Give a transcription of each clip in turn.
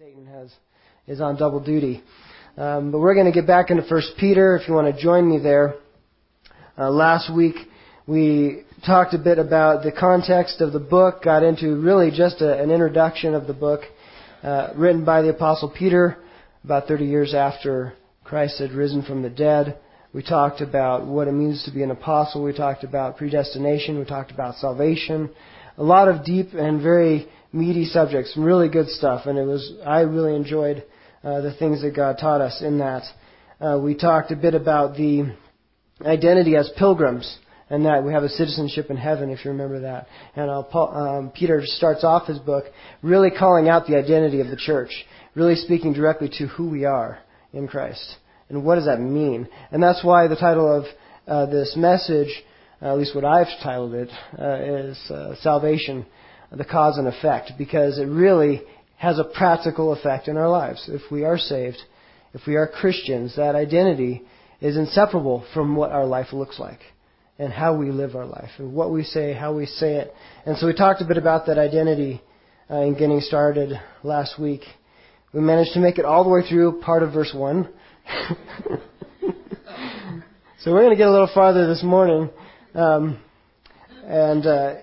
Satan has is on double duty. Um, but we're going to get back into First Peter. If you want to join me there, uh, last week we talked a bit about the context of the book. Got into really just a, an introduction of the book, uh, written by the Apostle Peter about 30 years after Christ had risen from the dead. We talked about what it means to be an apostle. We talked about predestination. We talked about salvation. A lot of deep and very meaty subjects, some really good stuff, and it was I really enjoyed uh, the things that God taught us in that. Uh, we talked a bit about the identity as pilgrims, and that we have a citizenship in heaven, if you remember that. And uh, um, Peter starts off his book really calling out the identity of the church, really speaking directly to who we are in Christ and what does that mean. And that's why the title of uh, this message, at least what I've titled it, uh, is uh, salvation the cause and effect because it really has a practical effect in our lives. If we are saved, if we are Christians, that identity is inseparable from what our life looks like and how we live our life and what we say, how we say it. And so we talked a bit about that identity uh, in getting started last week. We managed to make it all the way through part of verse 1. so we're going to get a little farther this morning. Um, and uh,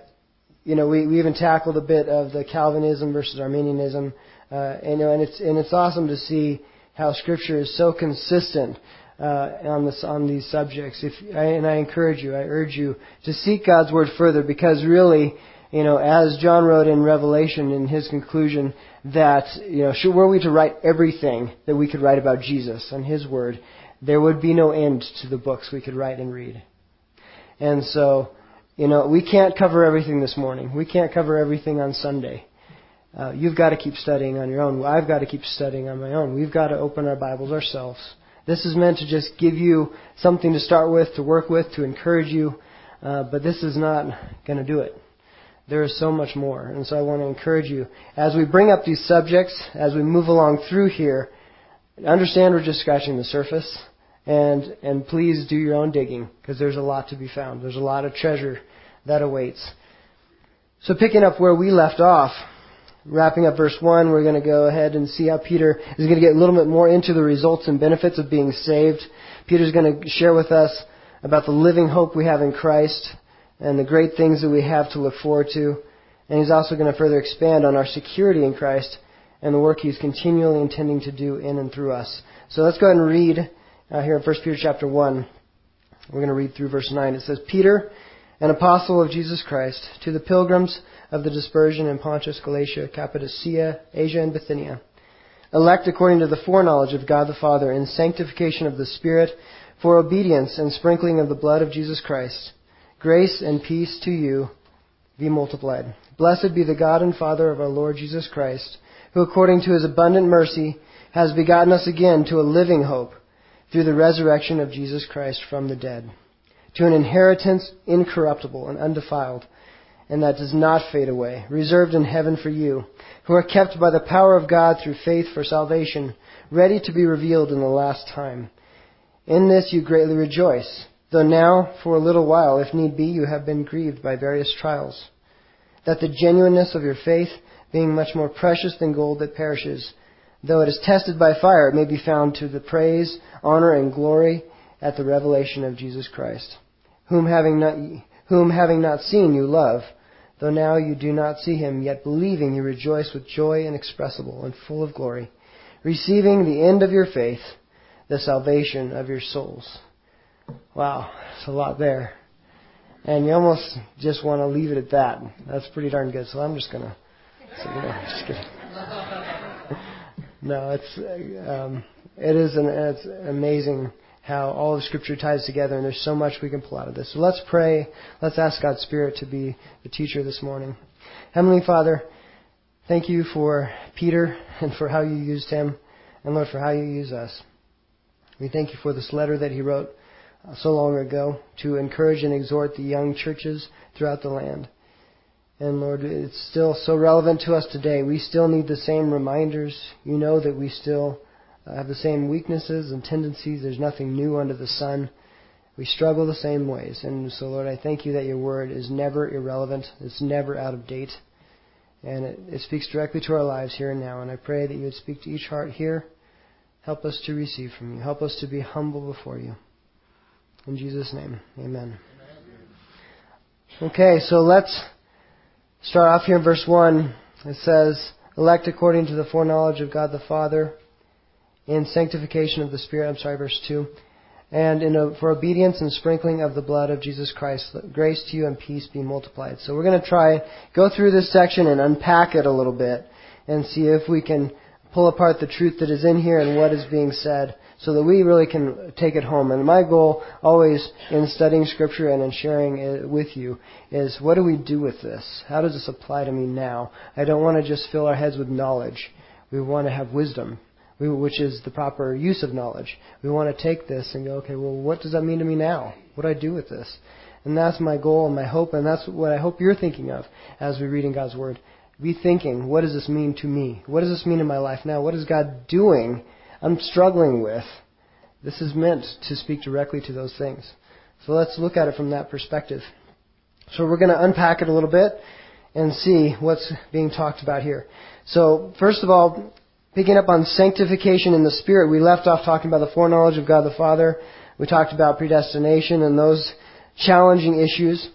you know, we, we even tackled a bit of the Calvinism versus Arminianism, uh, and, you know, and it's and it's awesome to see how Scripture is so consistent uh, on this on these subjects. If and I encourage you, I urge you to seek God's word further, because really, you know, as John wrote in Revelation in his conclusion, that you know, should, were we to write everything that we could write about Jesus and His word, there would be no end to the books we could write and read. And so, you know, we can't cover everything this morning. We can't cover everything on Sunday. Uh, you've got to keep studying on your own. I've got to keep studying on my own. We've got to open our Bibles ourselves. This is meant to just give you something to start with, to work with, to encourage you, uh, but this is not going to do it. There is so much more. And so I want to encourage you, as we bring up these subjects, as we move along through here, understand we're just scratching the surface. And, and please do your own digging, because there's a lot to be found. There's a lot of treasure that awaits. So picking up where we left off, wrapping up verse 1, we're going to go ahead and see how Peter is going to get a little bit more into the results and benefits of being saved. Peter's going to share with us about the living hope we have in Christ and the great things that we have to look forward to. And he's also going to further expand on our security in Christ and the work he's continually intending to do in and through us. So let's go ahead and read uh, here in 1 Peter chapter 1. We're going to read through verse 9. It says, Peter, an apostle of Jesus Christ, to the pilgrims of the dispersion in Pontus, Galatia, Cappadocia, Asia, and Bithynia, elect according to the foreknowledge of God the Father in sanctification of the Spirit, for obedience and sprinkling of the blood of Jesus Christ, grace and peace to you be multiplied. Blessed be the God and Father of our Lord Jesus Christ, who according to his abundant mercy has begotten us again to a living hope through the resurrection of Jesus Christ from the dead to an inheritance incorruptible and undefiled, and that does not fade away, reserved in heaven for you, who are kept by the power of God through faith for salvation, ready to be revealed in the last time. In this you greatly rejoice, though now, for a little while, if need be, you have been grieved by various trials, that the genuineness of your faith, being much more precious than gold that perishes, though it is tested by fire, it may be found to the praise, honor, and glory at the revelation of Jesus Christ whom having not, whom having not seen you love, though now you do not see him, yet believing you rejoice with joy inexpressible and full of glory, receiving the end of your faith, the salvation of your souls. Wow, it's a lot there. And you almost just want to leave it at that. That's pretty darn good. So I'm just gonna. So, you know, just kidding. No, it's um, it is an it's amazing how all of Scripture ties together, and there's so much we can pull out of this. So let's pray. Let's ask God's Spirit to be the teacher this morning. Heavenly Father, thank you for Peter and for how you used him, and Lord, for how you use us. We thank you for this letter that he wrote uh, so long ago to encourage and exhort the young churches throughout the land. And Lord, it's still so relevant to us today. We still need the same reminders. You know that we still uh, have the same weaknesses and tendencies. There's nothing new under the sun. We struggle the same ways. And so, Lord, I thank you that your word is never irrelevant. It's never out of date. And it, it speaks directly to our lives here and now. And I pray that you would speak to each heart here. Help us to receive from you. Help us to be humble before you. In Jesus' name, amen. Okay, so let's start off here in verse 1. It says, Elect according to the foreknowledge of God the Father, in sanctification of the Spirit. I'm sorry, verse 2 and a, for obedience and sprinkling of the blood of Jesus Christ. Grace to you and peace be multiplied. So we're going to try go through this section and unpack it a little bit and see if we can pull apart the truth that is in here and what is being said so that we really can take it home. And my goal always in studying scripture and in sharing it with you is what do we do with this? How does this apply to me now? I don't want to just fill our heads with knowledge. We want to have wisdom which is the proper use of knowledge. We want to take this and go, okay, well, what does that mean to me now? What do I do with this? And that's my goal and my hope, and that's what I hope you're thinking of as we're reading God's Word. Be thinking, what does this mean to me? What does this mean in my life now? What is God doing? I'm struggling with. This is meant to speak directly to those things. So let's look at it from that perspective. So we're going to unpack it a little bit and see what's being talked about here. So first of all, Picking up on sanctification in the Spirit, we left off talking about the foreknowledge of God the Father. We talked about predestination and those challenging issues.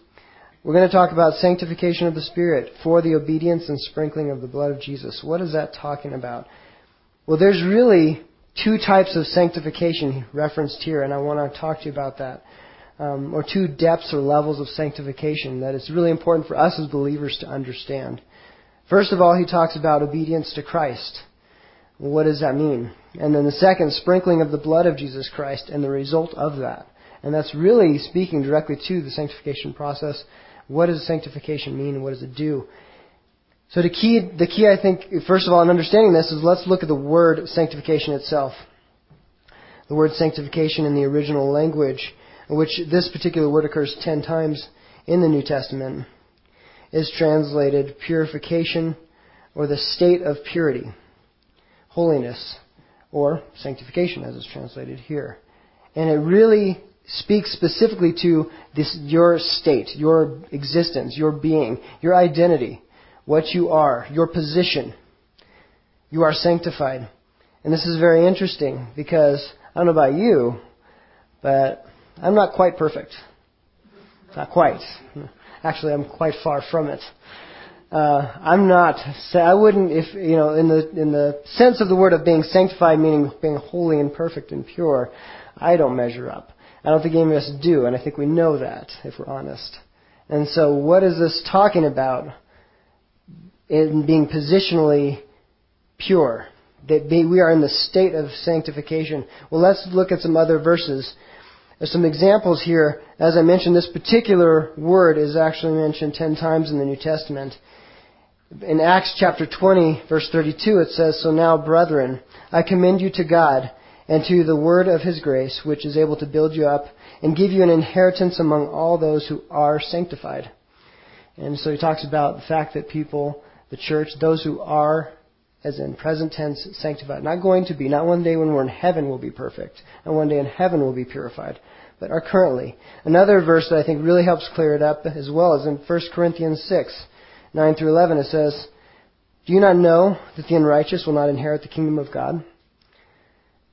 We're going to talk about sanctification of the Spirit for the obedience and sprinkling of the blood of Jesus. What is that talking about? Well, there's really two types of sanctification referenced here, and I want to talk to you about that. Um, or two depths or levels of sanctification that it's really important for us as believers to understand. First of all, he talks about obedience to Christ. What does that mean? And then the second, sprinkling of the blood of Jesus Christ and the result of that. And that's really speaking directly to the sanctification process. What does sanctification mean what does it do? So the key, the key I think, first of all, in understanding this is let's look at the word sanctification itself. The word sanctification in the original language, which this particular word occurs ten times in the New Testament, is translated purification or the state of purity holiness, or sanctification as it's translated here. And it really speaks specifically to this, your state, your existence, your being, your identity, what you are, your position. You are sanctified. And this is very interesting because I don't know about you, but I'm not quite perfect. Not quite. Actually, I'm quite far from it uh, I'm not. I wouldn't, if you know, in the in the sense of the word of being sanctified, meaning being holy and perfect and pure. I don't measure up. I don't think any of us do, and I think we know that if we're honest. And so, what is this talking about? In being positionally pure, that we are in the state of sanctification. Well, let's look at some other verses. There's some examples here. As I mentioned, this particular word is actually mentioned ten times in the New Testament in Acts chapter 20, verse 32, it says, So now, brethren, I commend you to God and to the word of his grace, which is able to build you up and give you an inheritance among all those who are sanctified. And so he talks about the fact that people, the church, those who are, as in present tense, sanctified, not going to be, not one day when we're in heaven will be perfect, and one day in heaven will be purified, but are currently. Another verse that I think really helps clear it up as well is in 1 Corinthians 6. 9 through 11, it says, Do you not know that the unrighteous will not inherit the kingdom of God?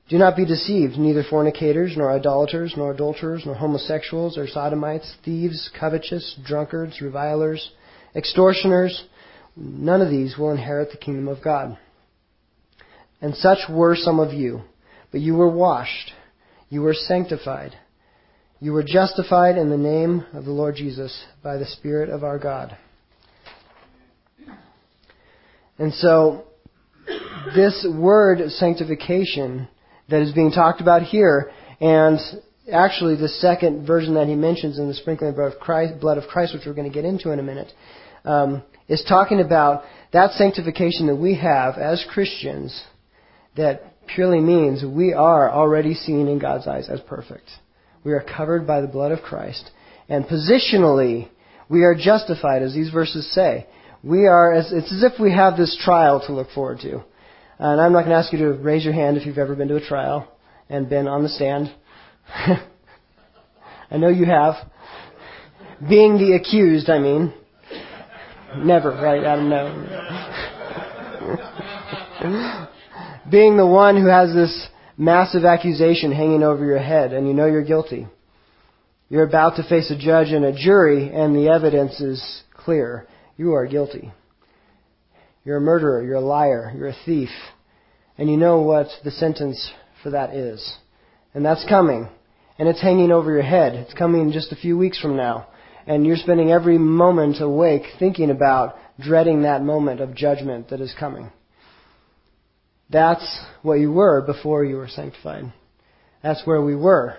Do not be deceived, neither fornicators, nor idolaters, nor adulterers, nor homosexuals, or sodomites, thieves, covetous, drunkards, revilers, extortioners, none of these will inherit the kingdom of God. And such were some of you, but you were washed, you were sanctified, you were justified in the name of the Lord Jesus by the Spirit of our God. And so, this word sanctification that is being talked about here, and actually the second version that he mentions in the sprinkling of Christ, blood of Christ which we're going to get into in a minute, um, is talking about that sanctification that we have as Christians that purely means we are already seen in God's eyes as perfect. We are covered by the blood of Christ. And positionally, we are justified, as these verses say we are, as, it's as if we have this trial to look forward to. And I'm not going to ask you to raise your hand if you've ever been to a trial and been on the stand. I know you have. Being the accused, I mean. Never, right, Adam? No. Being the one who has this massive accusation hanging over your head and you know you're guilty. You're about to face a judge and a jury and the evidence is clear. You are guilty. You're a murderer, you're a liar, you're a thief, and you know what the sentence for that is. And that's coming. And it's hanging over your head. It's coming just a few weeks from now. And you're spending every moment awake thinking about dreading that moment of judgment that is coming. That's what you were before you were sanctified. That's where we were.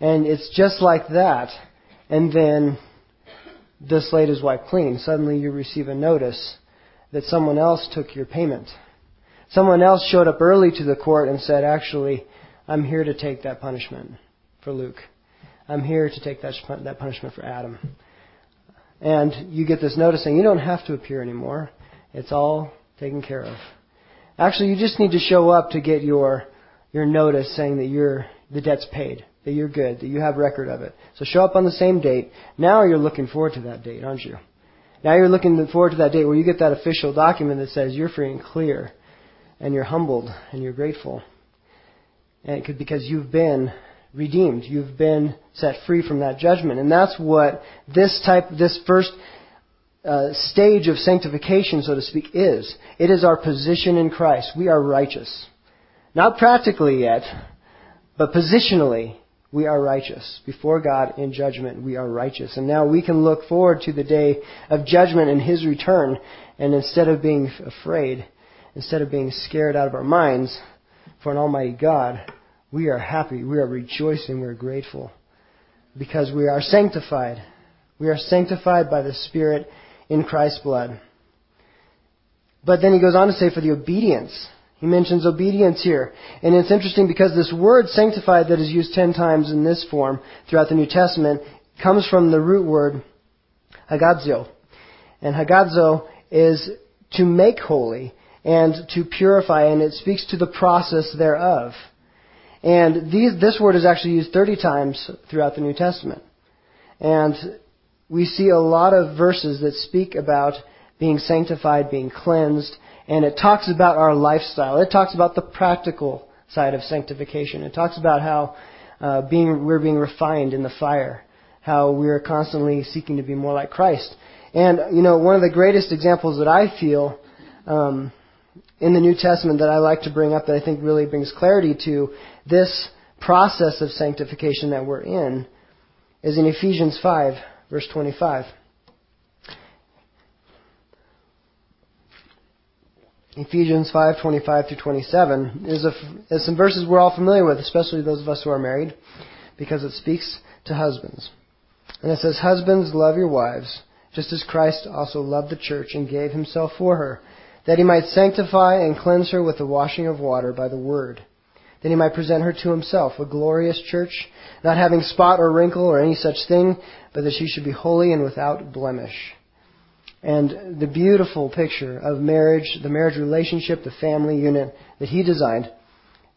And it's just like that. And then the slate is wiped clean. Suddenly you receive a notice that someone else took your payment. Someone else showed up early to the court and said, actually, I'm here to take that punishment for Luke. I'm here to take that, that punishment for Adam. And you get this notice saying, you don't have to appear anymore. It's all taken care of. Actually, you just need to show up to get your, your notice saying that you're, the debt's paid, that you're good, that you have record of it. So show up on the same date. Now you're looking forward to that date, aren't you? Now you're looking forward to that date where you get that official document that says you're free and clear, and you're humbled and you're grateful. And it could because you've been redeemed. You've been set free from that judgment. And that's what this type, this first uh, stage of sanctification, so to speak, is. It is our position in Christ. We are righteous. Not practically yet, but positionally, we are righteous. Before God in judgment, we are righteous. And now we can look forward to the day of judgment and His return. And instead of being afraid, instead of being scared out of our minds for an Almighty God, we are happy. We are rejoicing. We are grateful. Because we are sanctified. We are sanctified by the Spirit in Christ's blood. But then he goes on to say for the obedience he mentions obedience here. And it's interesting because this word sanctified that is used ten times in this form throughout the New Testament comes from the root word hagiazo. And hagiazo is to make holy and to purify, and it speaks to the process thereof. And these, this word is actually used 30 times throughout the New Testament. And we see a lot of verses that speak about being sanctified, being cleansed, and it talks about our lifestyle. It talks about the practical side of sanctification. It talks about how uh, being, we're being refined in the fire, how we're constantly seeking to be more like Christ. And, you know, one of the greatest examples that I feel um, in the New Testament that I like to bring up that I think really brings clarity to this process of sanctification that we're in is in Ephesians 5, verse 25. Ephesians 5:25 through 27 is, a, is some verses we're all familiar with, especially those of us who are married, because it speaks to husbands. And it says, "Husbands, love your wives, just as Christ also loved the church and gave himself for her, that he might sanctify and cleanse her with the washing of water by the word, that he might present her to himself, a glorious church, not having spot or wrinkle or any such thing, but that she should be holy and without blemish." and the beautiful picture of marriage, the marriage relationship, the family unit that he designed.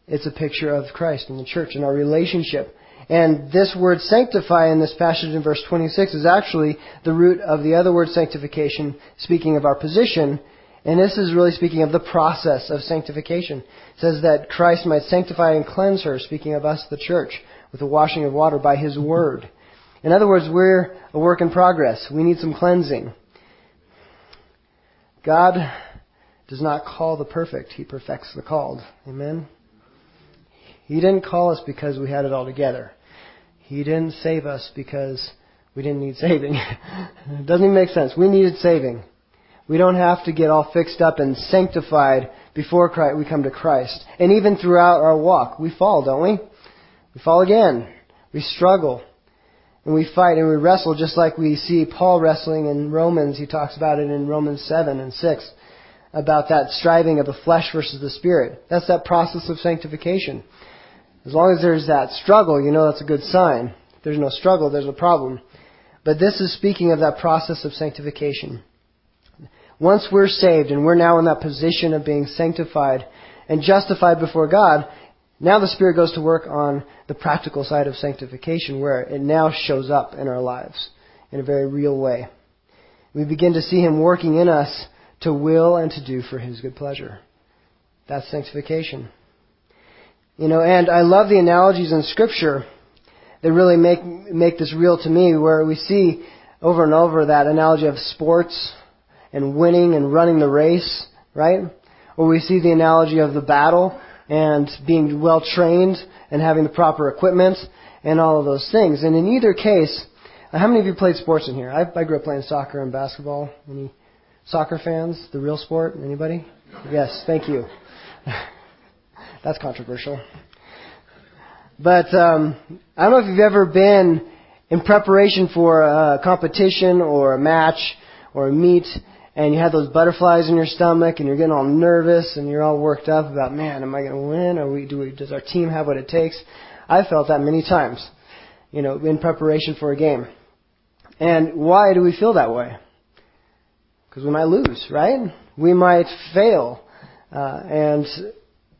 It's a picture of Christ and the church and our relationship. And this word sanctify in this passage in verse 26 is actually the root of the other word sanctification, speaking of our position. And this is really speaking of the process of sanctification. It says that Christ might sanctify and cleanse her, speaking of us, the church, with the washing of water by his word. In other words, we're a work in progress. We need some cleansing. God does not call the perfect, He perfects the called. Amen? He didn't call us because we had it all together. He didn't save us because we didn't need saving. it doesn't even make sense. We needed saving. We don't have to get all fixed up and sanctified before Christ, we come to Christ. And even throughout our walk, we fall, don't we? We fall again. We struggle. And we fight and we wrestle just like we see Paul wrestling in Romans. He talks about it in Romans 7 and 6 about that striving of the flesh versus the spirit. That's that process of sanctification. As long as there's that struggle, you know that's a good sign. If there's no struggle, there's a problem. But this is speaking of that process of sanctification. Once we're saved and we're now in that position of being sanctified and justified before God, now the Spirit goes to work on the practical side of sanctification where it now shows up in our lives in a very real way. we begin to see Him working in us to will and to do for His good pleasure. That's sanctification. You know, and I love the analogies in Scripture that really make make this real to me, where we see over and over that analogy of sports and winning and running the race, right? Or we see the analogy of the battle and being well trained and having the proper equipment and all of those things. And in either case, how many of you played sports in here? I, I grew up playing soccer and basketball. Any soccer fans? The real sport? Anybody? Yes, thank you. That's controversial. But um, I don't know if you've ever been in preparation for a competition or a match or a meet, and you have those butterflies in your stomach, and you're getting all nervous, and you're all worked up about, man, am I going to win? Or we, do we, does our team have what it takes? I felt that many times, you know, in preparation for a game. And why do we feel that way? Because we might lose, right? We might fail, uh, and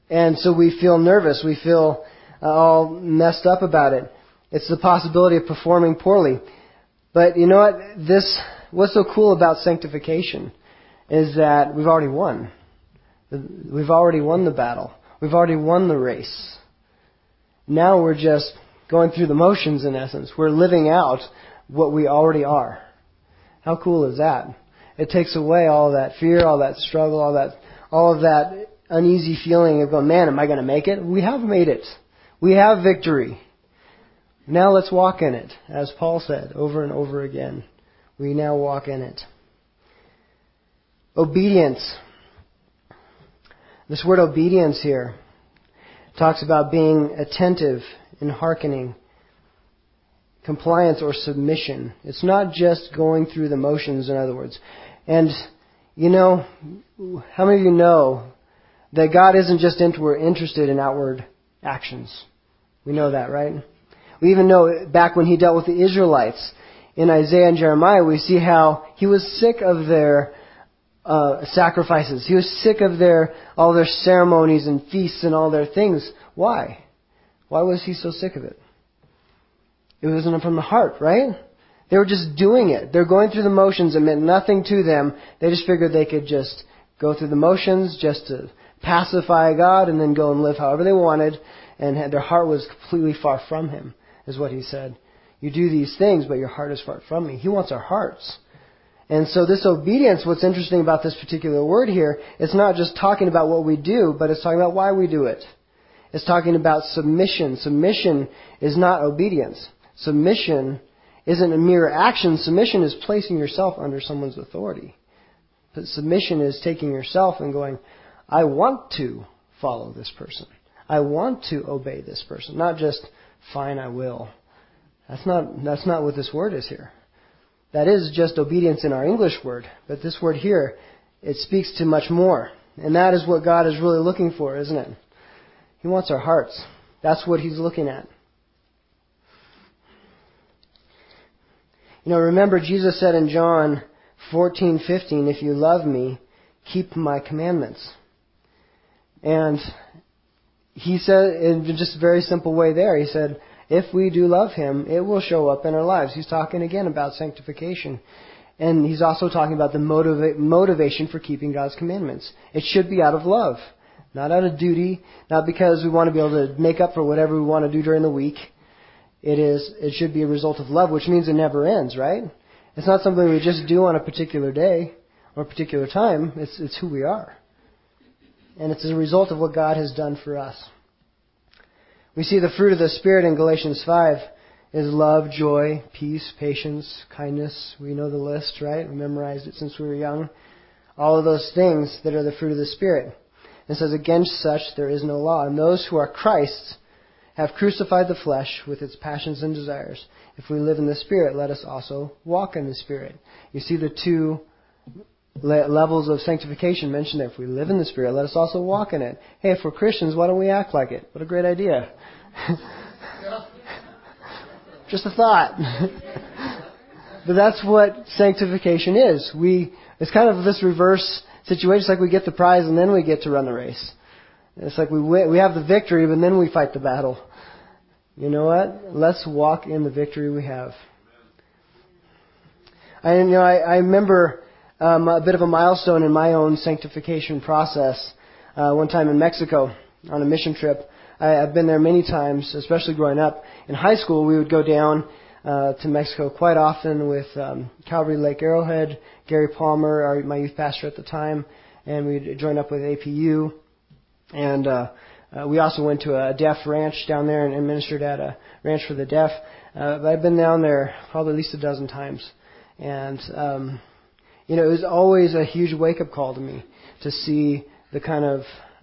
and so we feel nervous. We feel uh, all messed up about it. It's the possibility of performing poorly. But you know what? This what's so cool about sanctification is that we've already won. We've already won the battle. We've already won the race. Now we're just going through the motions in essence. We're living out what we already are. How cool is that? It takes away all that fear, all that struggle, all that all of that uneasy feeling of going, man, am I going to make it? We have made it. We have victory. Now let's walk in it, as Paul said over and over again. We now walk in it. Obedience. This word obedience here talks about being attentive and hearkening, compliance or submission. It's not just going through the motions, in other words. And, you know, how many of you know that God isn't just interested in outward actions? We know that, right? We even know back when he dealt with the Israelites in Isaiah and Jeremiah, we see how he was sick of their uh, sacrifices. He was sick of their all their ceremonies and feasts and all their things. Why? Why was he so sick of it? It wasn't from the heart, right? They were just doing it. They're going through the motions. It meant nothing to them. They just figured they could just go through the motions just to pacify God and then go and live however they wanted. And their heart was completely far from Him, is what He said. You do these things, but your heart is far from me. He wants our hearts. And so this obedience, what's interesting about this particular word here, it's not just talking about what we do, but it's talking about why we do it. It's talking about submission. Submission is not obedience. Submission isn't a mere action. Submission is placing yourself under someone's authority. But submission is taking yourself and going, I want to follow this person. I want to obey this person. Not just, fine, I will. That's not, that's not what this word is here. That is just obedience in our English word. But this word here, it speaks to much more. And that is what God is really looking for, isn't it? He wants our hearts. That's what He's looking at. You know, remember Jesus said in John 14:15, "If you love me, keep my commandments." And he said in just a very simple way there, he said, if we do love him, it will show up in our lives. He's talking again about sanctification. And he's also talking about the motiva- motivation for keeping God's commandments. It should be out of love, not out of duty, not because we want to be able to make up for whatever we want to do during the week. It is, it should be a result of love, which means it never ends, right? It's not something we just do on a particular day or a particular time. It's, it's who we are. And it's a result of what God has done for us. We see the fruit of the Spirit in Galatians 5 is love, joy, peace, patience, kindness. We know the list, right? We memorized it since we were young. All of those things that are the fruit of the Spirit. It says, Against such there is no law. And those who are Christ's have crucified the flesh with its passions and desires. If we live in the Spirit, let us also walk in the Spirit. You see the two levels of sanctification mentioned there. If we live in the Spirit, let us also walk in it. Hey, if we're Christians, why don't we act like it? What a great idea. Just a thought. but that's what sanctification is. We, it's kind of this reverse situation. It's like we get the prize and then we get to run the race. It's like we, we have the victory, but then we fight the battle. You know what? Let's walk in the victory we have. I, you know, I, I remember um, a bit of a milestone in my own sanctification process. Uh, one time in Mexico on a mission trip. I, I've been there many times, especially growing up. In high school, we would go down uh, to Mexico quite often with um, Calvary Lake Arrowhead, Gary Palmer, our, my youth pastor at the time, and we'd join up with APU. And uh, uh, we also went to a deaf ranch down there and, and ministered at a ranch for the deaf. Uh, but I've been down there probably at least a dozen times, and um, you know it was always a huge wake up call to me to see the kind of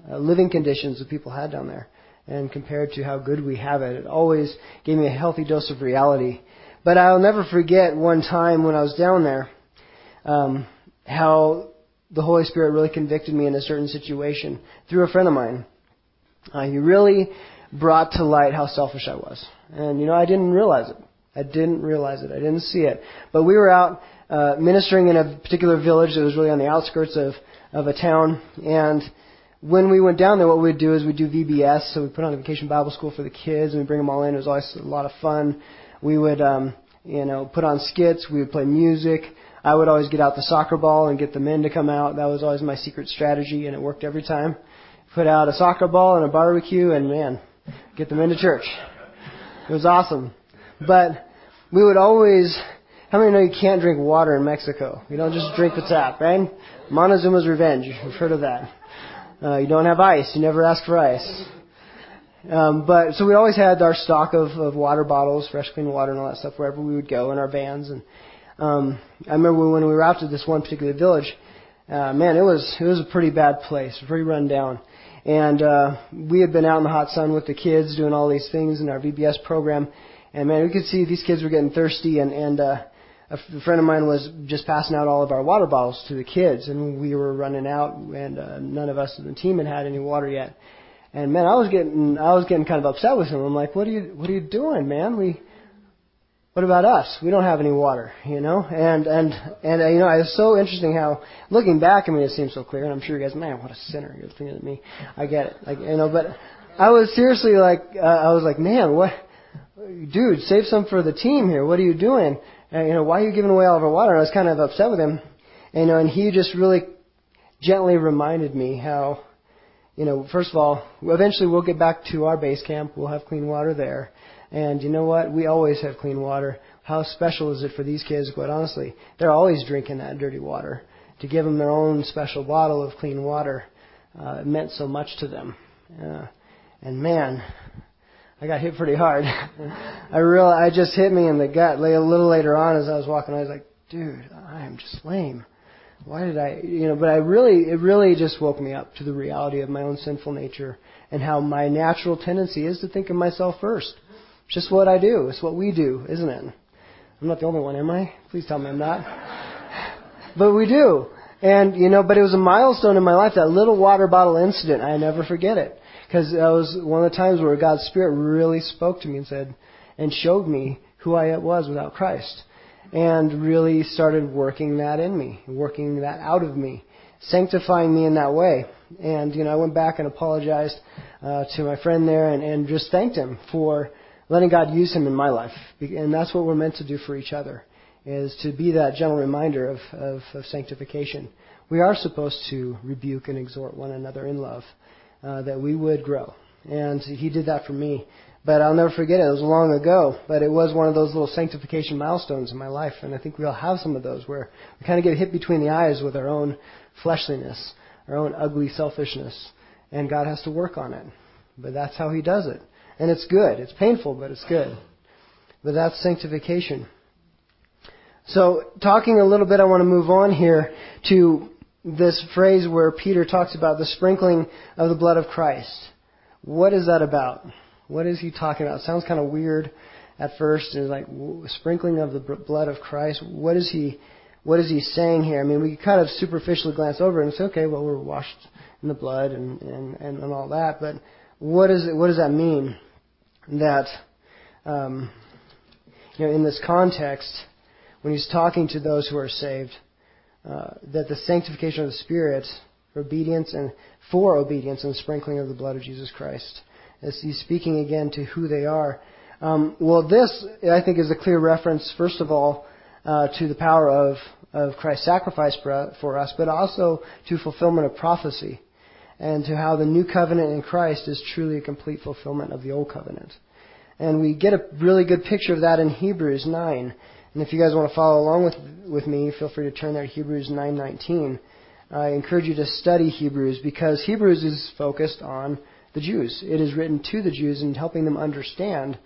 uh, living conditions that people had down there, and compared to how good we have it, it always gave me a healthy dose of reality. But I'll never forget one time when I was down there, um, how the Holy Spirit really convicted me in a certain situation through a friend of mine. Uh, he really brought to light how selfish I was. And, you know, I didn't realize it. I didn't realize it. I didn't see it. But we were out uh, ministering in a particular village that was really on the outskirts of, of a town. And when we went down there, what we'd do is we'd do VBS. So we put on a vacation Bible school for the kids and we bring them all in. It was always a lot of fun. We would, um, you know, put on skits. We would play music. I would always get out the soccer ball and get the men to come out. That was always my secret strategy, and it worked every time. Put out a soccer ball and a barbecue, and man, get them into church. It was awesome. But we would always, how many know you can't drink water in Mexico? You don't just drink the tap, right? Montezuma's Revenge. You've heard of that. Uh, you don't have ice. You never ask for ice. Um, but so we always had our stock of, of water bottles, fresh clean water, and all that stuff wherever we would go in our vans. And um, I remember when we were out to this one particular village, uh, man, it was it was a pretty bad place, pretty run down. And uh, we had been out in the hot sun with the kids doing all these things in our VBS program. And man, we could see these kids were getting thirsty, and and uh, a friend of mine was just passing out all of our water bottles to the kids, and we were running out, and uh, none of us in the team had had any water yet. And man, I was getting I was getting kind of upset with him. I'm like, what are you what are you doing, man? We what about us? We don't have any water, you know. And and and uh, you know, it's so interesting how looking back. I mean, it seems so clear, and I'm sure you guys, man, what a sinner you're thinking of me. I get it, like you know. But I was seriously like, uh, I was like, man, what, dude, save some for the team here. What are you doing? And, you know, why are you giving away all of our water? And I was kind of upset with him, and, you know, and he just really gently reminded me how, you know, first of all, eventually we'll get back to our base camp. We'll have clean water there. And you know what? We always have clean water. How special is it for these kids? Quite honestly, they're always drinking that dirty water. To give them their own special bottle of clean water uh, meant so much to them. Uh, and man, I got hit pretty hard. I real I just hit me in the gut. A little later on as I was walking, I was like, dude, I am just lame. Why did I, you know? But I really, it really just woke me up to the reality of my own sinful nature and how my natural tendency is to think of myself first. It's just what I do. It's what we do, isn't it? I'm not the only one, am I? Please tell me I'm not. but we do. And, you know, but it was a milestone in my life, that little water bottle incident. I never forget it. Because that was one of the times where God's Spirit really spoke to me and said, and showed me who I was without Christ. And really started working that in me, working that out of me, sanctifying me in that way. And, you know, I went back and apologized uh, to my friend there and, and just thanked him for letting God use him in my life. And that's what we're meant to do for each other, is to be that gentle reminder of, of, of sanctification. We are supposed to rebuke and exhort one another in love, uh, that we would grow. And he did that for me. But I'll never forget it. It was long ago, but it was one of those little sanctification milestones in my life. And I think we all have some of those where we kind of get hit between the eyes with our own fleshliness, our own ugly selfishness. And God has to work on it. But that's how He does it. And it's good. It's painful, but it's good. But that's sanctification. So, talking a little bit, I want to move on here to this phrase where Peter talks about the sprinkling of the blood of Christ. What is that about? What is he talking about? It sounds kind of weird at first. It's like sprinkling of the blood of Christ. What is he? What is he saying here? I mean, we kind of superficially glance over it and say, okay, well, we're washed in the blood and and and, and all that, but what is it, what does that mean? That um, you know, in this context, when he's talking to those who are saved, uh, that the sanctification of the Spirit, obedience and for obedience and sprinkling of the blood of Jesus Christ, as he's speaking again to who they are. Um, well, this I think is a clear reference, first of all, uh, to the power of, of Christ's sacrifice for us, but also to fulfillment of prophecy and to how the new covenant in Christ is truly a complete fulfillment of the old covenant. And we get a really good picture of that in Hebrews 9. And if you guys want to follow along with, with me, feel free to turn there to Hebrews 9.19. I encourage you to study Hebrews because Hebrews is focused on the Jews. It is written to the Jews and helping them understand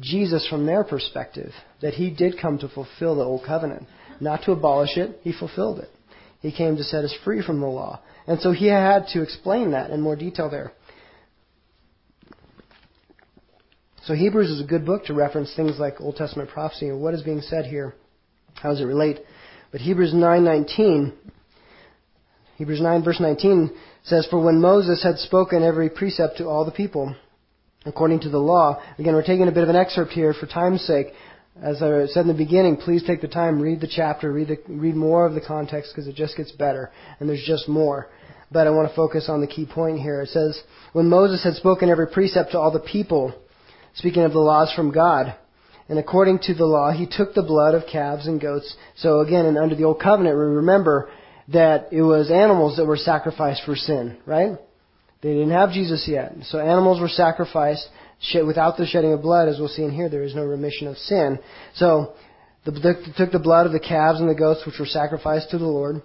Jesus from their perspective, that he did come to fulfill the old covenant. Not to abolish it, he fulfilled it. He came to set us free from the law. And so he had to explain that in more detail there. So Hebrews is a good book to reference things like Old Testament prophecy and what is being said here. How does it relate? But Hebrews 9:19 Hebrews 9 verse 19 says for when Moses had spoken every precept to all the people according to the law. Again, we're taking a bit of an excerpt here for time's sake. As I said in the beginning, please take the time, read the chapter, read, the, read more of the context because it just gets better, and there's just more. But I want to focus on the key point here. It says, When Moses had spoken every precept to all the people, speaking of the laws from God, and according to the law, he took the blood of calves and goats. So again, and under the old covenant, we remember that it was animals that were sacrificed for sin, right? They didn't have Jesus yet. So animals were sacrificed without the shedding of blood, as we'll see in here, there is no remission of sin. So the, they took the blood of the calves and the goats which were sacrificed to the Lord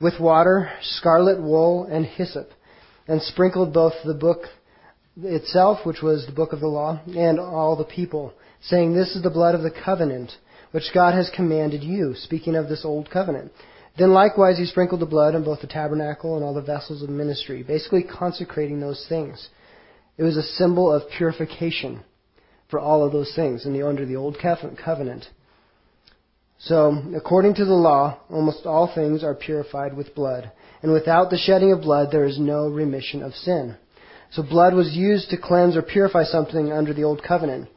with water, scarlet wool, and hyssop, and sprinkled both the book itself, which was the book of the law, and all the people, saying, This is the blood of the covenant which God has commanded you, speaking of this old covenant. Then likewise he sprinkled the blood on both the tabernacle and all the vessels of ministry, basically consecrating those things. It was a symbol of purification for all of those things in the, under the old covenant. So, according to the law, almost all things are purified with blood. And without the shedding of blood, there is no remission of sin. So blood was used to cleanse or purify something under the old covenant,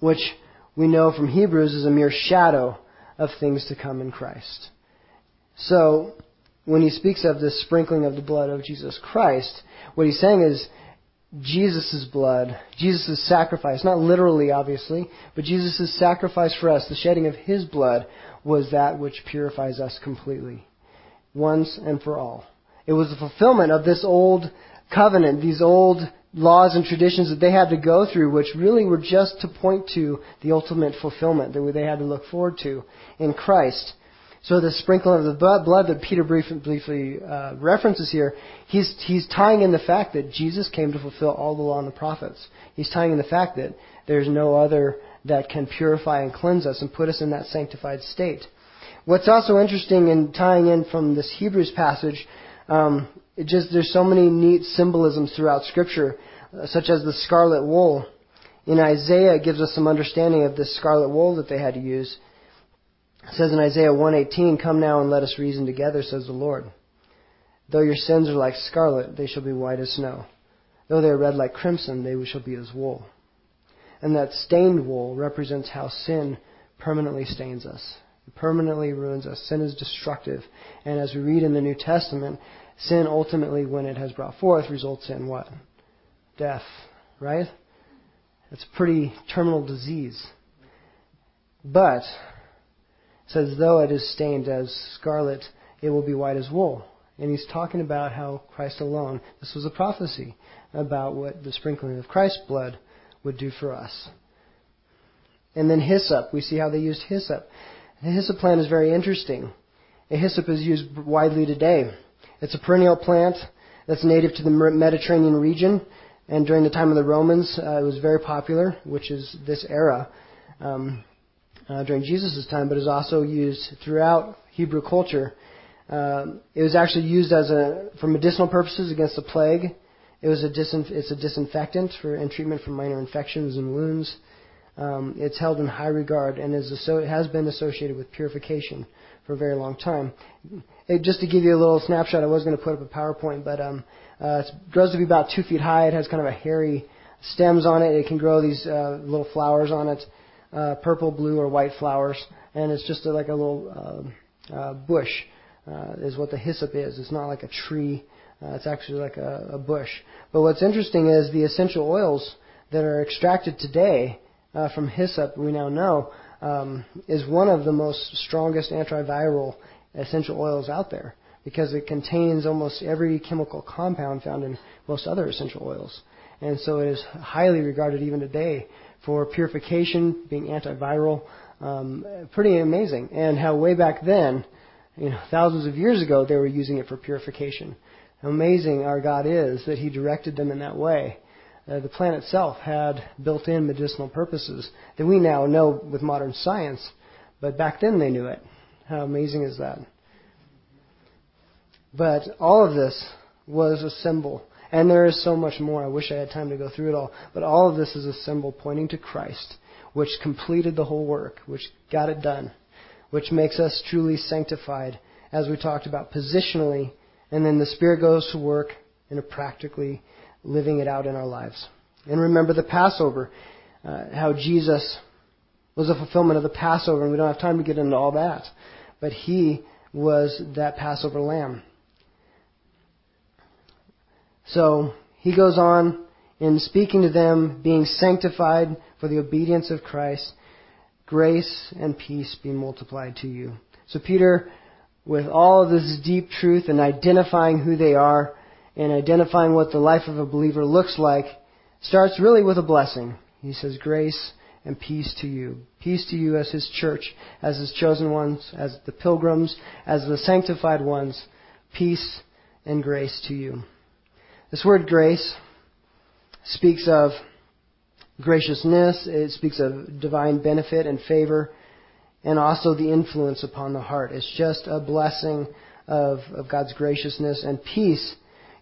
which we know from Hebrews is a mere shadow of things to come in Christ. So, when he speaks of this sprinkling of the blood of Jesus Christ, what he's saying is Jesus' blood, Jesus' sacrifice, not literally obviously, but Jesus' sacrifice for us, the shedding of his blood, was that which purifies us completely, once and for all. It was the fulfillment of this old covenant, these old laws and traditions that they had to go through, which really were just to point to the ultimate fulfillment that they had to look forward to in Christ. So the sprinkling of the blood that Peter briefly, briefly uh, references here, he's, he's tying in the fact that Jesus came to fulfill all the law and the prophets. He's tying in the fact that there's no other that can purify and cleanse us and put us in that sanctified state. What's also interesting in tying in from this Hebrews passage, um, it just there's so many neat symbolisms throughout Scripture, uh, such as the scarlet wool. In Isaiah, it gives us some understanding of this scarlet wool that they had to use. It says in Isaiah 118, Come now and let us reason together, says the Lord. Though your sins are like scarlet, they shall be white as snow. Though they are red like crimson, they shall be as wool. And that stained wool represents how sin permanently stains us. It permanently ruins us. Sin is destructive. And as we read in the New Testament, sin ultimately, when it has brought forth, results in what? Death. Right? It's a pretty terminal disease. But says, though it is stained as scarlet, it will be white as wool. And he's talking about how Christ alone, this was a prophecy about what the sprinkling of Christ's blood would do for us. And then hyssop, we see how they used hyssop. The hyssop plant is very interesting. A hyssop is used widely today. It's a perennial plant that's native to the Mediterranean region, and during the time of the Romans, uh, it was very popular, which is this era. Um, uh, during Jesus' time, but is also used throughout Hebrew culture. Um, it was actually used as a for medicinal purposes against the plague. It was a disinf- it's a disinfectant for and treatment for minor infections and wounds. Um, it's held in high regard and is asso- has been associated with purification for a very long time. It, just to give you a little snapshot, I was going to put up a PowerPoint, but um, uh, it grows to be about two feet high. It has kind of a hairy stems on it. It can grow these uh, little flowers on it uh, purple, blue, or white flowers, and it's just a, like a little uh, uh, bush. Uh, is what the hyssop is. It's not like a tree. Uh, it's actually like a, a bush. But what's interesting is the essential oils that are extracted today uh, from hyssop. We now know um, is one of the most strongest antiviral essential oils out there because it contains almost every chemical compound found in most other essential oils. And so it is highly regarded even today for purification, being antiviral. Um, pretty amazing. And how way back then, you know, thousands of years ago, they were using it for purification. Amazing our God is that He directed them in that way. Uh, the plant itself had built-in medicinal purposes that we now know with modern science, but back then they knew it. How amazing is that? But all of this was a symbol. And there is so much more. I wish I had time to go through it all. But all of this is a symbol pointing to Christ, which completed the whole work, which got it done, which makes us truly sanctified, as we talked about positionally. And then the Spirit goes to work in a practically living it out in our lives. And remember the Passover, uh, how Jesus was a fulfillment of the Passover, and we don't have time to get into all that. But He was that Passover lamb. So he goes on in speaking to them, being sanctified for the obedience of Christ, grace and peace be multiplied to you. So Peter, with all of this deep truth and identifying who they are and identifying what the life of a believer looks like, starts really with a blessing. He says, grace and peace to you. Peace to you as his church, as his chosen ones, as the pilgrims, as the sanctified ones. Peace and grace to you. This word grace speaks of graciousness, it speaks of divine benefit and favor, and also the influence upon the heart. It's just a blessing of, of God's graciousness and peace.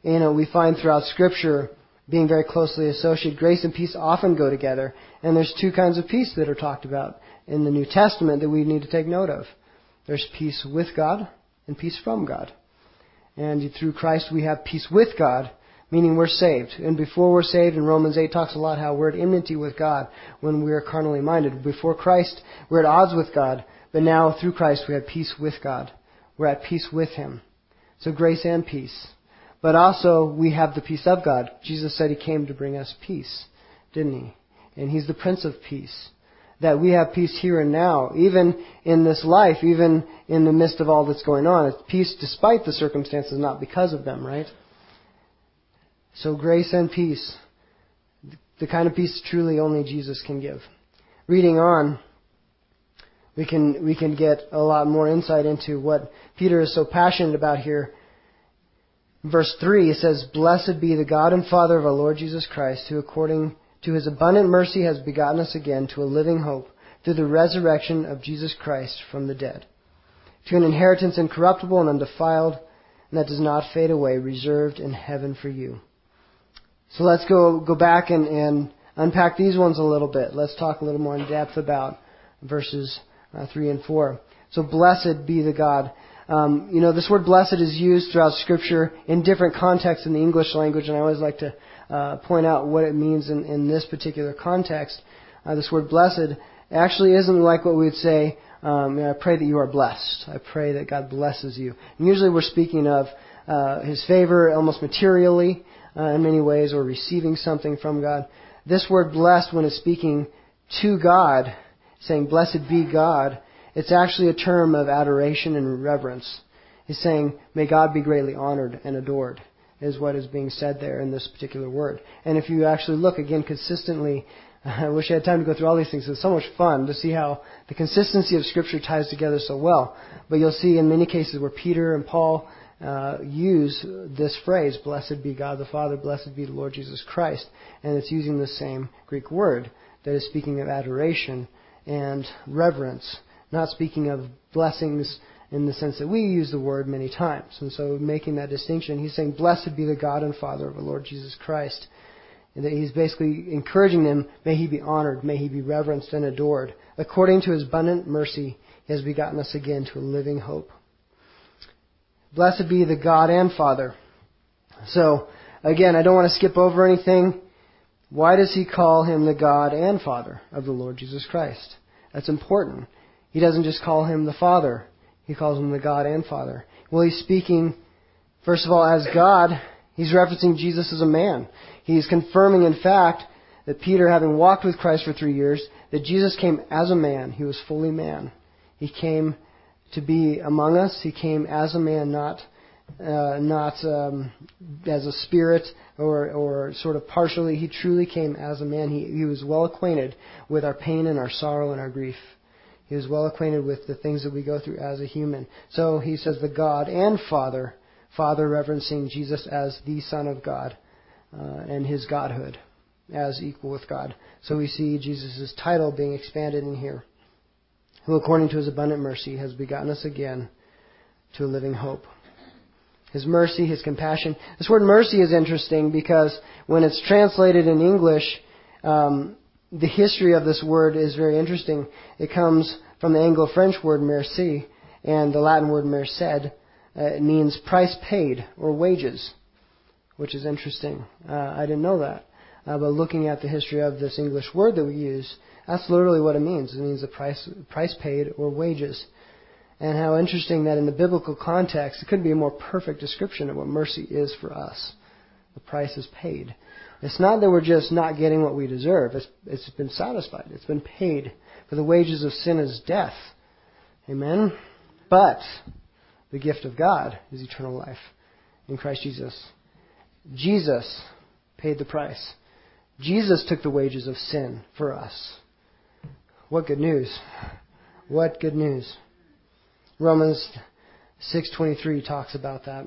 You know, we find throughout Scripture being very closely associated. Grace and peace often go together, and there's two kinds of peace that are talked about in the New Testament that we need to take note of. There's peace with God and peace from God. And through Christ we have peace with God meaning we're saved. And before we're saved, in Romans 8 talks a lot how we're at enmity with God when we are carnally minded. Before Christ, we're at odds with God, but now through Christ we have peace with God. We're at peace with Him. So grace and peace. But also we have the peace of God. Jesus said He came to bring us peace, didn't He? And He's the Prince of Peace. That we have peace here and now, even in this life, even in the midst of all that's going on. It's peace despite the circumstances, not because of them, right? So grace and peace, the kind of peace truly only Jesus can give. Reading on, we can, we can get a lot more insight into what Peter is so passionate about here. Verse 3, it says, Blessed be the God and Father of our Lord Jesus Christ, who according to his abundant mercy has begotten us again to a living hope through the resurrection of Jesus Christ from the dead, to an inheritance incorruptible and undefiled, and that does not fade away, reserved in heaven for you so let's go, go back and, and unpack these ones a little bit. Let's talk a little more in depth about verses uh, 3 and 4. So blessed be the God. Um, you know, this word blessed is used throughout Scripture in different contexts in the English language, and I always like to uh, point out what it means in, in this particular context. Uh, this word blessed actually isn't like what we would say, um, I pray that you are blessed. I pray that God blesses you. And usually we're speaking of uh, His favor almost materially, uh, in many ways or receiving something from God. This word blessed, when it's speaking to God, saying, Blessed be God, it's actually a term of adoration and reverence. He's saying, May God be greatly honored and adored, is what is being said there in this particular word. And if you actually look again consistently, I wish I had time to go through all these things. It's so much fun to see how the consistency of Scripture ties together so well. But you'll see in many cases where Peter and Paul uh, use this phrase, blessed be God the Father, blessed be the Lord Jesus Christ. And it's using the same Greek word that is speaking of adoration and reverence, not speaking of blessings in the sense that we use the word many times. And so making that distinction, he's saying, blessed be the God and Father of the Lord Jesus Christ. And that he's basically encouraging them, may he be honored, may he be reverenced and adored. According to his abundant mercy, he has begotten us again to a living hope. Blessed be the God and Father. So, again, I don't want to skip over anything. Why does he call him the God and Father of the Lord Jesus Christ? That's important. He doesn't just call him the Father, he calls him the God and Father. Well, he's speaking, first of all, as God. He's referencing Jesus as a man. He's confirming, in fact, that Peter, having walked with Christ for three years, that Jesus came as a man. He was fully man. He came to be among us. He came as a man, not uh, not um, as a spirit or or sort of partially. He truly came as a man. He he was well acquainted with our pain and our sorrow and our grief. He was well acquainted with the things that we go through as a human. So he says the God and Father, Father referencing Jesus as the Son of God uh, and his Godhood as equal with God. So we see Jesus' title being expanded in here. Who according to his abundant mercy has begotten us again to a living hope. His mercy, His compassion. This word mercy is interesting because when it's translated in English, um, the history of this word is very interesting. It comes from the Anglo-French word merci and the Latin word merced. Uh, it means price paid or wages, which is interesting. Uh, I didn't know that. Uh, but looking at the history of this English word that we use, that's literally what it means. It means the price, price paid or wages. And how interesting that in the biblical context, it couldn't be a more perfect description of what mercy is for us. The price is paid. It's not that we're just not getting what we deserve. It's, it's been satisfied. It's been paid. For the wages of sin is death. Amen? But the gift of God is eternal life in Christ Jesus. Jesus paid the price. Jesus took the wages of sin for us. What good news. What good news. Romans 6:23 talks about that.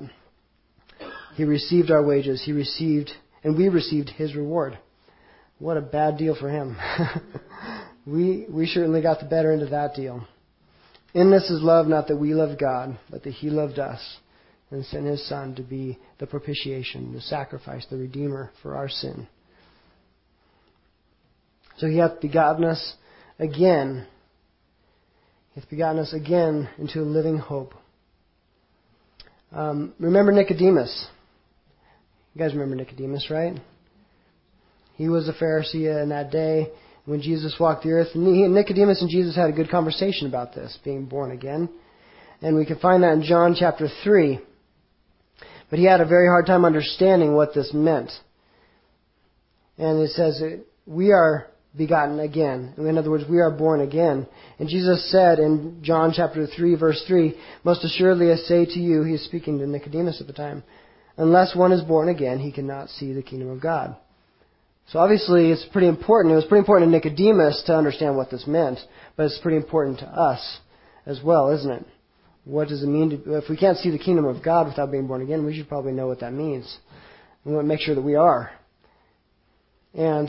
He received our wages. He received and we received his reward. What a bad deal for him. we we certainly got the better end of that deal. In this is love, not that we loved God, but that he loved us and sent his son to be the propitiation, the sacrifice, the redeemer for our sin. So he hath begotten us again He hath begotten us again into a living hope. Um, remember Nicodemus. You guys remember Nicodemus, right? He was a Pharisee in that day when Jesus walked the earth. And Nicodemus and Jesus had a good conversation about this, being born again. And we can find that in John chapter 3. But he had a very hard time understanding what this meant. And it says, We are begotten again. In other words, we are born again. And Jesus said in John chapter 3 verse 3, Most assuredly I say to you, he is speaking to Nicodemus at the time, unless one is born again, he cannot see the kingdom of God. So obviously it's pretty important. It was pretty important to Nicodemus to understand what this meant, but it's pretty important to us as well, isn't it? What does it mean to, if we can't see the kingdom of God without being born again, we should probably know what that means. We want to make sure that we are. And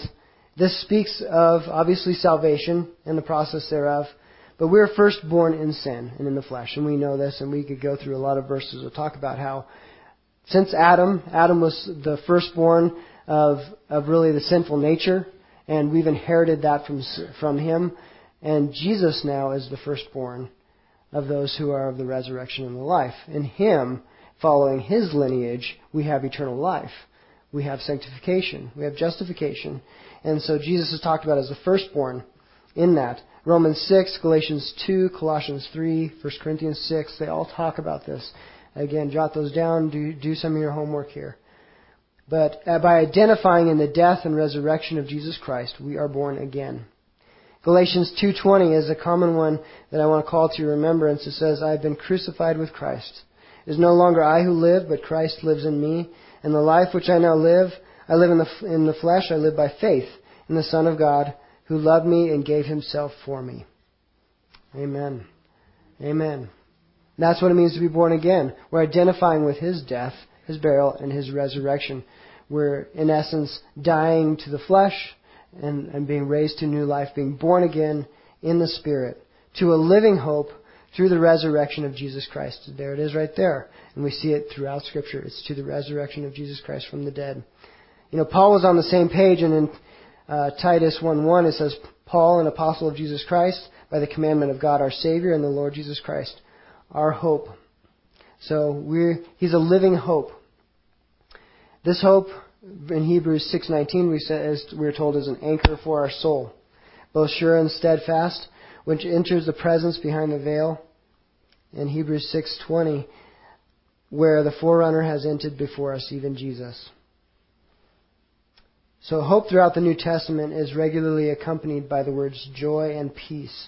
this speaks of, obviously, salvation and the process thereof. But we're first born in sin and in the flesh, and we know this, and we could go through a lot of verses to talk about how, since Adam, Adam was the firstborn of, of really the sinful nature, and we've inherited that from, from him, and Jesus now is the firstborn of those who are of the resurrection and the life. In him, following his lineage, we have eternal life. We have sanctification. We have justification. And so Jesus is talked about as the firstborn in that. Romans 6, Galatians 2, Colossians 3, 1 Corinthians 6, they all talk about this. Again, jot those down, do, do some of your homework here. But uh, by identifying in the death and resurrection of Jesus Christ, we are born again. Galatians 2:20 is a common one that I want to call to your remembrance. It says, "I have been crucified with Christ. It is no longer I who live, but Christ lives in me, and the life which I now live, I live in the, in the flesh, I live by faith in the Son of God who loved me and gave himself for me. Amen. Amen. That's what it means to be born again. We're identifying with his death, his burial, and his resurrection. We're, in essence, dying to the flesh and, and being raised to new life, being born again in the Spirit to a living hope through the resurrection of Jesus Christ. There it is right there. And we see it throughout Scripture. It's to the resurrection of Jesus Christ from the dead. You know, Paul was on the same page, and in uh, Titus 1.1 it says, Paul, an apostle of Jesus Christ, by the commandment of God our Savior and the Lord Jesus Christ, our hope. So we're, he's a living hope. This hope, in Hebrews 6.19, we say, as we're told, is an anchor for our soul, both sure and steadfast, which enters the presence behind the veil. In Hebrews 6.20, where the forerunner has entered before us, even Jesus. So hope throughout the New Testament is regularly accompanied by the words joy and peace.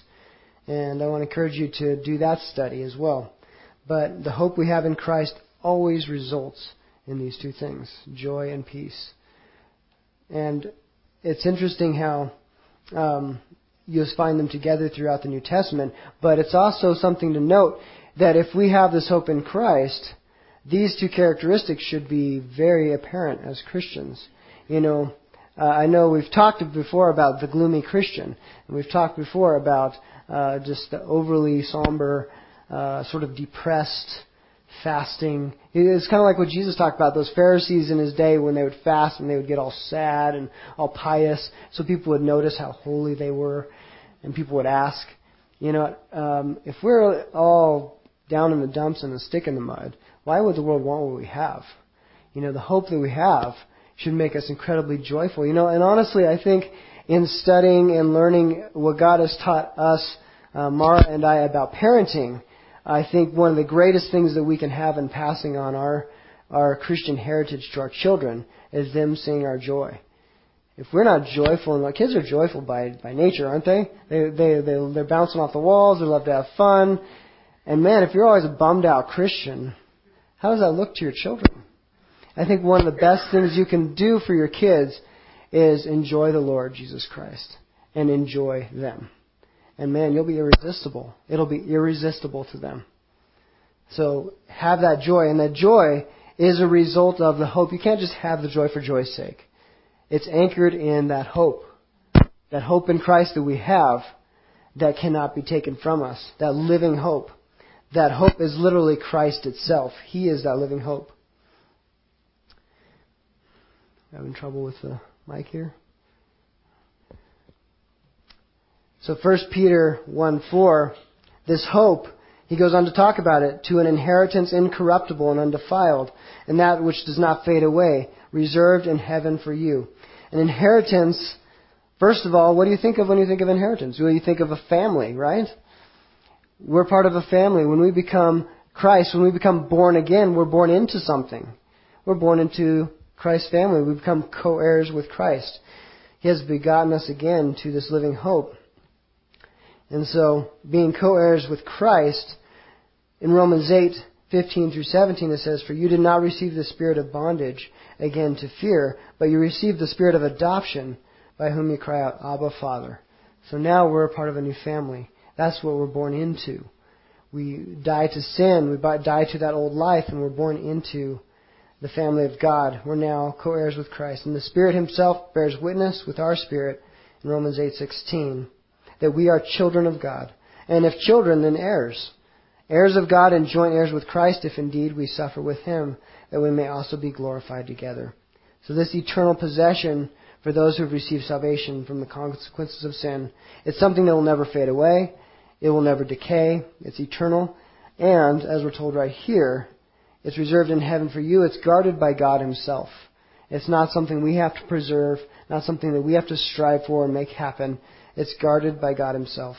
And I want to encourage you to do that study as well. But the hope we have in Christ always results in these two things joy and peace. And it's interesting how um, you'll find them together throughout the New Testament, but it's also something to note that if we have this hope in Christ, these two characteristics should be very apparent as Christians. You know, uh, I know we've talked before about the gloomy Christian, and we've talked before about uh, just overly somber, uh, sort of depressed, fasting. It's kind of like what Jesus talked about, those Pharisees in his day when they would fast and they would get all sad and all pious, so people would notice how holy they were, and people would ask, you know, um, if we're all down in the dumps and a stick in the mud, why would the world want what we have? You know, the hope that we have should make us incredibly joyful. You know, and honestly, I think in studying and learning what God has taught us, uh, Mara and I, about parenting, I think one of the greatest things that we can have in passing on our our Christian heritage to our children is them seeing our joy. If we're not joyful, and our kids are joyful by by nature, aren't they? They they they they're bouncing off the walls. They love to have fun. And man, if you're always a bummed out Christian, how does that look to your children? I think one of the best things you can do for your kids is enjoy the Lord Jesus Christ and enjoy them. And man, you'll be irresistible. It'll be irresistible to them. So have that joy, and that joy is a result of the hope. You can't just have the joy for joy's sake. It's anchored in that hope. That hope in Christ that we have that cannot be taken from us. That living hope. That hope is literally Christ itself. He is that living hope. Having trouble with the mic here? So 1 Peter 1 4, this hope, he goes on to talk about it, to an inheritance incorruptible and undefiled, and that which does not fade away, reserved in heaven for you. An inheritance, first of all, what do you think of when you think of inheritance? Well, you think of a family, right? We're part of a family. When we become Christ, when we become born again, we're born into something. We're born into Christ's family. We become co-heirs with Christ. He has begotten us again to this living hope. And so, being co-heirs with Christ, in Romans 8, 15 through 17 it says, For you did not receive the spirit of bondage again to fear, but you received the spirit of adoption by whom you cry out, Abba, Father. So now we're a part of a new family. That's what we're born into. We die to sin, we die to that old life, and we're born into the family of God. We're now co-heirs with Christ. And the Spirit Himself bears witness with our spirit in Romans 8:16 that we are children of God. And if children, then heirs. Heirs of God and joint heirs with Christ, if indeed we suffer with Him, that we may also be glorified together. So this eternal possession for those who have received salvation from the consequences of sin, it's something that will never fade away. It will never decay. It's eternal. And, as we're told right here, it's reserved in heaven for you. It's guarded by God Himself. It's not something we have to preserve, not something that we have to strive for and make happen. It's guarded by God Himself.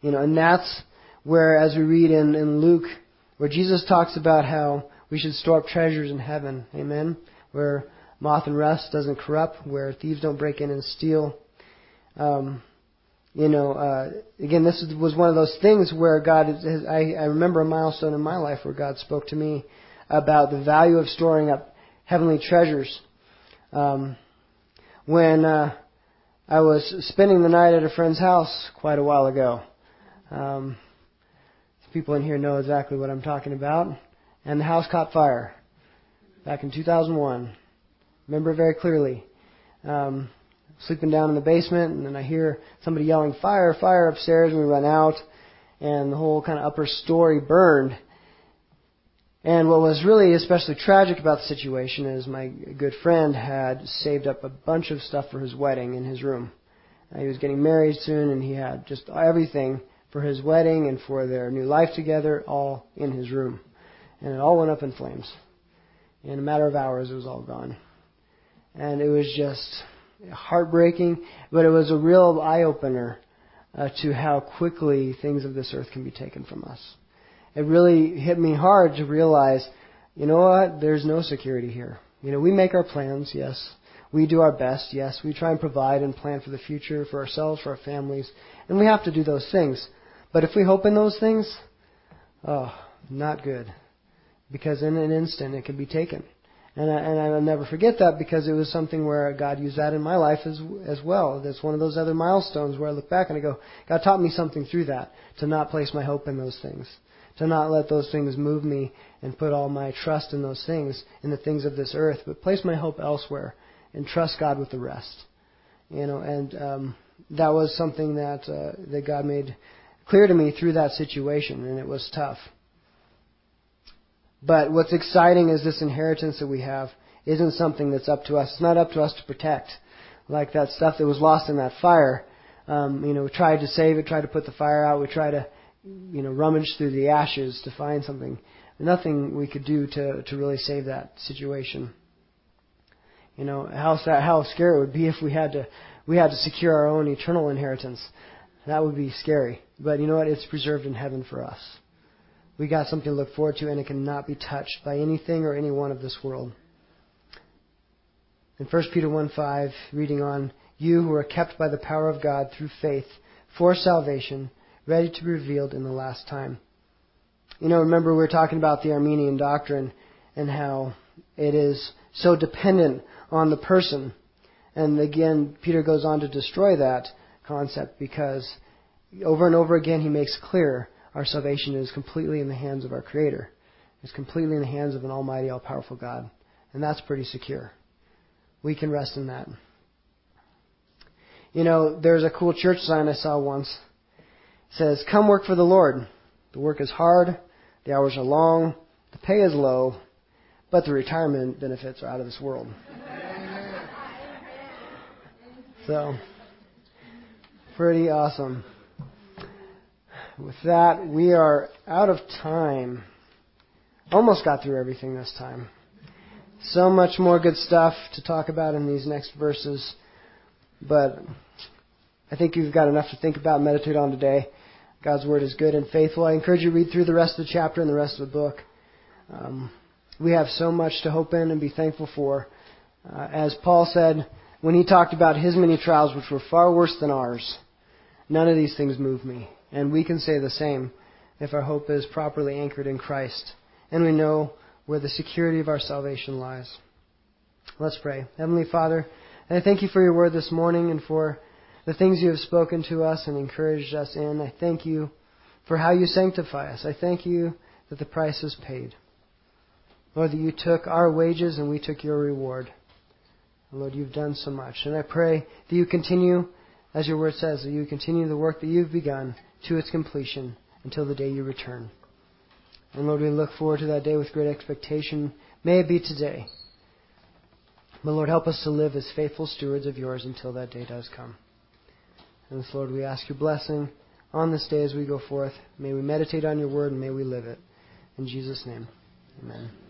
You know, and that's where, as we read in, in Luke, where Jesus talks about how we should store up treasures in heaven. Amen. Where moth and rust doesn't corrupt, where thieves don't break in and steal. Um, you know, uh, again, this was one of those things where God, has, I, I remember a milestone in my life where God spoke to me about the value of storing up heavenly treasures. Um, when uh, I was spending the night at a friend's house quite a while ago, um, people in here know exactly what I'm talking about, and the house caught fire back in 2001. Remember very clearly. Um, sleeping down in the basement, and then I hear somebody yelling, fire, fire upstairs, and we run out, and the whole kind of upper story burned. And what was really especially tragic about the situation is my good friend had saved up a bunch of stuff for his wedding in his room. Uh, he was getting married soon, and he had just everything for his wedding and for their new life together all in his room. And it all went up in flames. In a matter of hours, it was all gone. And it was just heartbreaking, but it was a real eye opener uh, to how quickly things of this earth can be taken from us. It really hit me hard to realize, you know what? There's no security here. You know, we make our plans, yes. We do our best, yes. We try and provide and plan for the future, for ourselves, for our families. And we have to do those things. But if we hope in those things, oh, not good. Because in an instant it can be taken. And, I, and I'll never forget that because it was something where God used that in my life as, as well. That's one of those other milestones where I look back and I go, God taught me something through that, to not place my hope in those things. To not let those things move me and put all my trust in those things, in the things of this earth, but place my hope elsewhere and trust God with the rest. You know, and um, that was something that uh, that God made clear to me through that situation, and it was tough. But what's exciting is this inheritance that we have isn't something that's up to us. It's not up to us to protect, like that stuff that was lost in that fire. Um, you know, we tried to save it, tried to put the fire out, we tried to, you know, rummage through the ashes to find something. Nothing we could do to to really save that situation. You know how how scary it would be if we had to we had to secure our own eternal inheritance. That would be scary. But you know what? It's preserved in heaven for us. We got something to look forward to, and it cannot be touched by anything or anyone of this world. In 1 Peter 1 5, reading on, You who are kept by the power of God through faith for salvation, ready to be revealed in the last time. You know, remember we were talking about the Arminian doctrine and how it is so dependent on the person. And again, Peter goes on to destroy that concept because over and over again he makes clear our salvation is completely in the hands of our Creator. It's completely in the hands of an almighty, all powerful God. And that's pretty secure. We can rest in that. You know, there's a cool church sign I saw once. It says, Come work for the Lord. The work is hard, the hours are long, the pay is low, but the retirement benefits are out of this world. So, pretty awesome. With that, we are out of time. Almost got through everything this time. So much more good stuff to talk about in these next verses, but I think you've got enough to think about and meditate on today. God's Word is good and faithful. I encourage you to read through the rest of the chapter and the rest of the book. Um, we have so much to hope in and be thankful for. Uh, as Paul said when he talked about his many trials, which were far worse than ours, none of these things move me. And we can say the same if our hope is properly anchored in Christ and we know where the security of our salvation lies. Let's pray. Heavenly Father, I thank you for your word this morning and for the things you have spoken to us and encouraged us in. I thank you for how you sanctify us. I thank you that the price is paid. Lord, that you took our wages and we took your reward. Lord, you've done so much. And I pray that you continue, as your word says, that you continue the work that you've begun to its completion until the day you return. And Lord, we look forward to that day with great expectation. May it be today. But Lord, help us to live as faithful stewards of yours until that day does come. And so, Lord, we ask your blessing on this day as we go forth. May we meditate on your word and may we live it. In Jesus' name, amen.